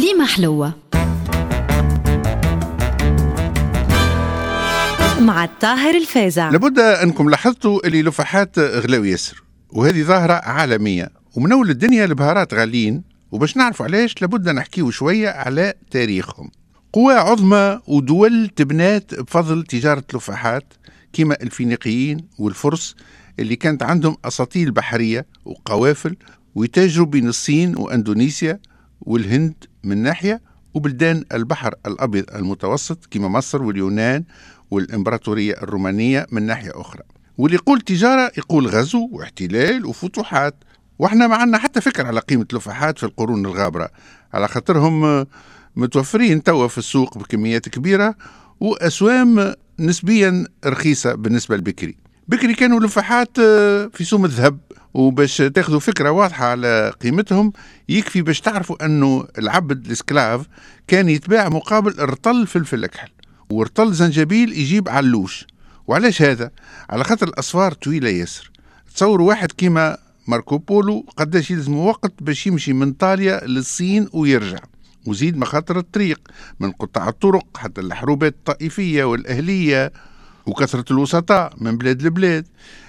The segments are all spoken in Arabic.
كليمة حلوة. مع الطاهر الفازع لابد أنكم لاحظتوا اللي لفحات غلاو ياسر وهذه ظاهرة عالمية ومن أول الدنيا البهارات غاليين وباش نعرفوا علاش لابد نحكيو شوية على تاريخهم. قوى عظمى ودول تبنات بفضل تجارة لفحات كما الفينيقيين والفرس اللي كانت عندهم أساطيل بحرية وقوافل ويتاجروا بين الصين وأندونيسيا والهند من ناحية وبلدان البحر الأبيض المتوسط كما مصر واليونان والإمبراطورية الرومانية من ناحية أخرى. واللي يقول تجارة يقول غزو واحتلال وفتوحات. وإحنا ما عندنا حتى فكر على قيمة لفحات في القرون الغابرة. على خاطرهم متوفرين توا في السوق بكميات كبيرة وأسوام نسبيا رخيصة بالنسبة لبكري. بكري كانوا لفحات في سوم الذهب. وباش تاخذوا فكرة واضحة على قيمتهم يكفي باش تعرفوا أنه العبد الإسكلاف كان يتباع مقابل رطل فلفل أكحل ورطل زنجبيل يجيب علوش وعلاش هذا؟ على خاطر الأسفار طويلة ياسر. تصوروا واحد كيما ماركو بولو قداش يلزم وقت باش يمشي من طاليا للصين ويرجع وزيد مخاطر الطريق من قطاع الطرق حتى الحروبات الطائفية والأهلية. وكثرة الوسطاء من بلاد لبلاد.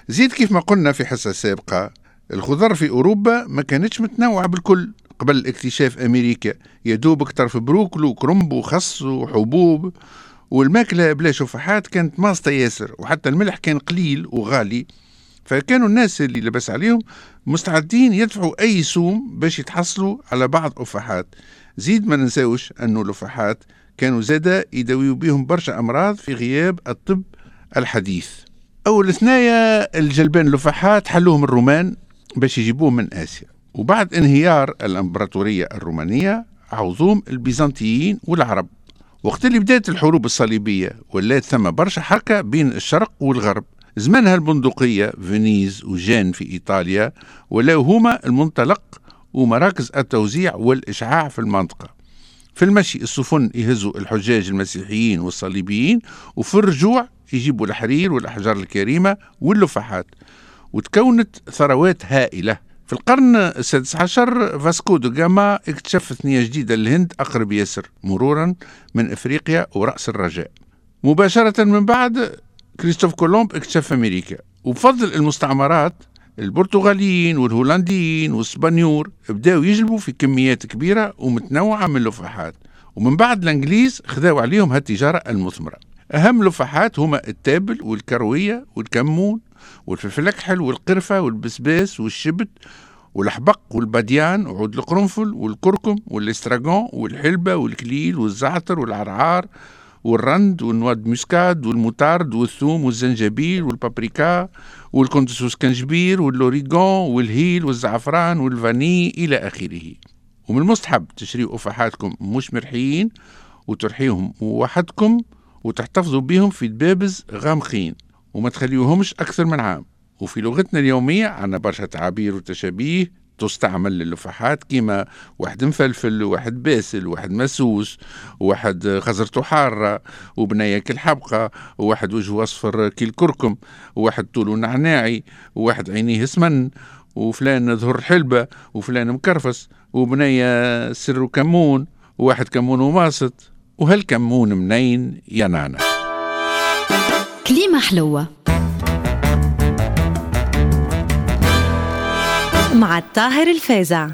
زيد كيف ما قلنا في حصة سابقة الخضر في أوروبا ما كانتش متنوعة بالكل. قبل اكتشاف أمريكا يدوب أكتر في بروكلو وكرنب وخس وحبوب والماكلة بلا شفحات كانت ماسطة ياسر وحتى الملح كان قليل وغالي. فكانوا الناس اللي لبس عليهم مستعدين يدفعوا أي سوم باش يتحصلوا على بعض أفاحات زيد ما ننساوش أنه الأفاحات كانوا زادا يداويوا بهم برشا أمراض في غياب الطب الحديث. أول ثنايا الجلبان لفحات حلوهم الرومان باش يجيبوهم من آسيا. وبعد انهيار الإمبراطورية الرومانية عوضوهم البيزنطيين والعرب. وقت اللي بدأت الحروب الصليبية ولات ثم برشا حركة بين الشرق والغرب. زمانها البندقية فينيز وجان في إيطاليا ولاو هما المنطلق ومراكز التوزيع والإشعاع في المنطقة. في المشي السفن يهزوا الحجاج المسيحيين والصليبيين وفي الرجوع يجيبوا الحرير والأحجار الكريمة واللفاحات. وتكونت ثروات هائلة. في القرن السادس عشر فاسكو دو جاما اكتشف ثنية جديدة للهند أقرب ياسر مرورا من إفريقيا ورأس الرجاء. مباشرة من بعد كريستوف كولومب اكتشف أمريكا. وبفضل المستعمرات البرتغاليين والهولنديين والاسبانيور بداوا يجلبوا في كميات كبيرة ومتنوعة من اللفاحات. ومن بعد الإنجليز خذاوا عليهم هالتجارة المثمرة. أهم لفاحات هما التابل والكروية والكمون والفلفل الأكحل والقرفة والبسباس والشبت والحبق والباديان وعود القرنفل والكركم وال estragon والحلبة والكليل والزعتر والعرعار والرند والنواد موسكاد والموتارد والثوم والزنجبيل والبابريكا والكونتسوس كنجبير واللوريغون والهيل والزعفران والفاني إلى آخره. ومن المستحب تشريوا أفحاتكم مش مرحيين وترحيهم وحدكم وتحتفظوا بهم في دبابز غامقين وما تخليوهمش أكثر من عام. وفي لغتنا اليومية عنا برشا تعابير وتشابيه تستعمل للفحات كيما واحد مفلفل وواحد باسل وواحد مسوس وواحد خزرته حارة وبنية كالحبقة وواحد وجهه أصفر كالكركم وواحد طوله نعناعي وواحد عينيه سمن وفلان ظهر حلبة وفلان مكرفس وبنية سر كمون وواحد كمون وماسط وهالكمون منين يا نانا؟ كليمة حلوة. مع الطاهر الفازع.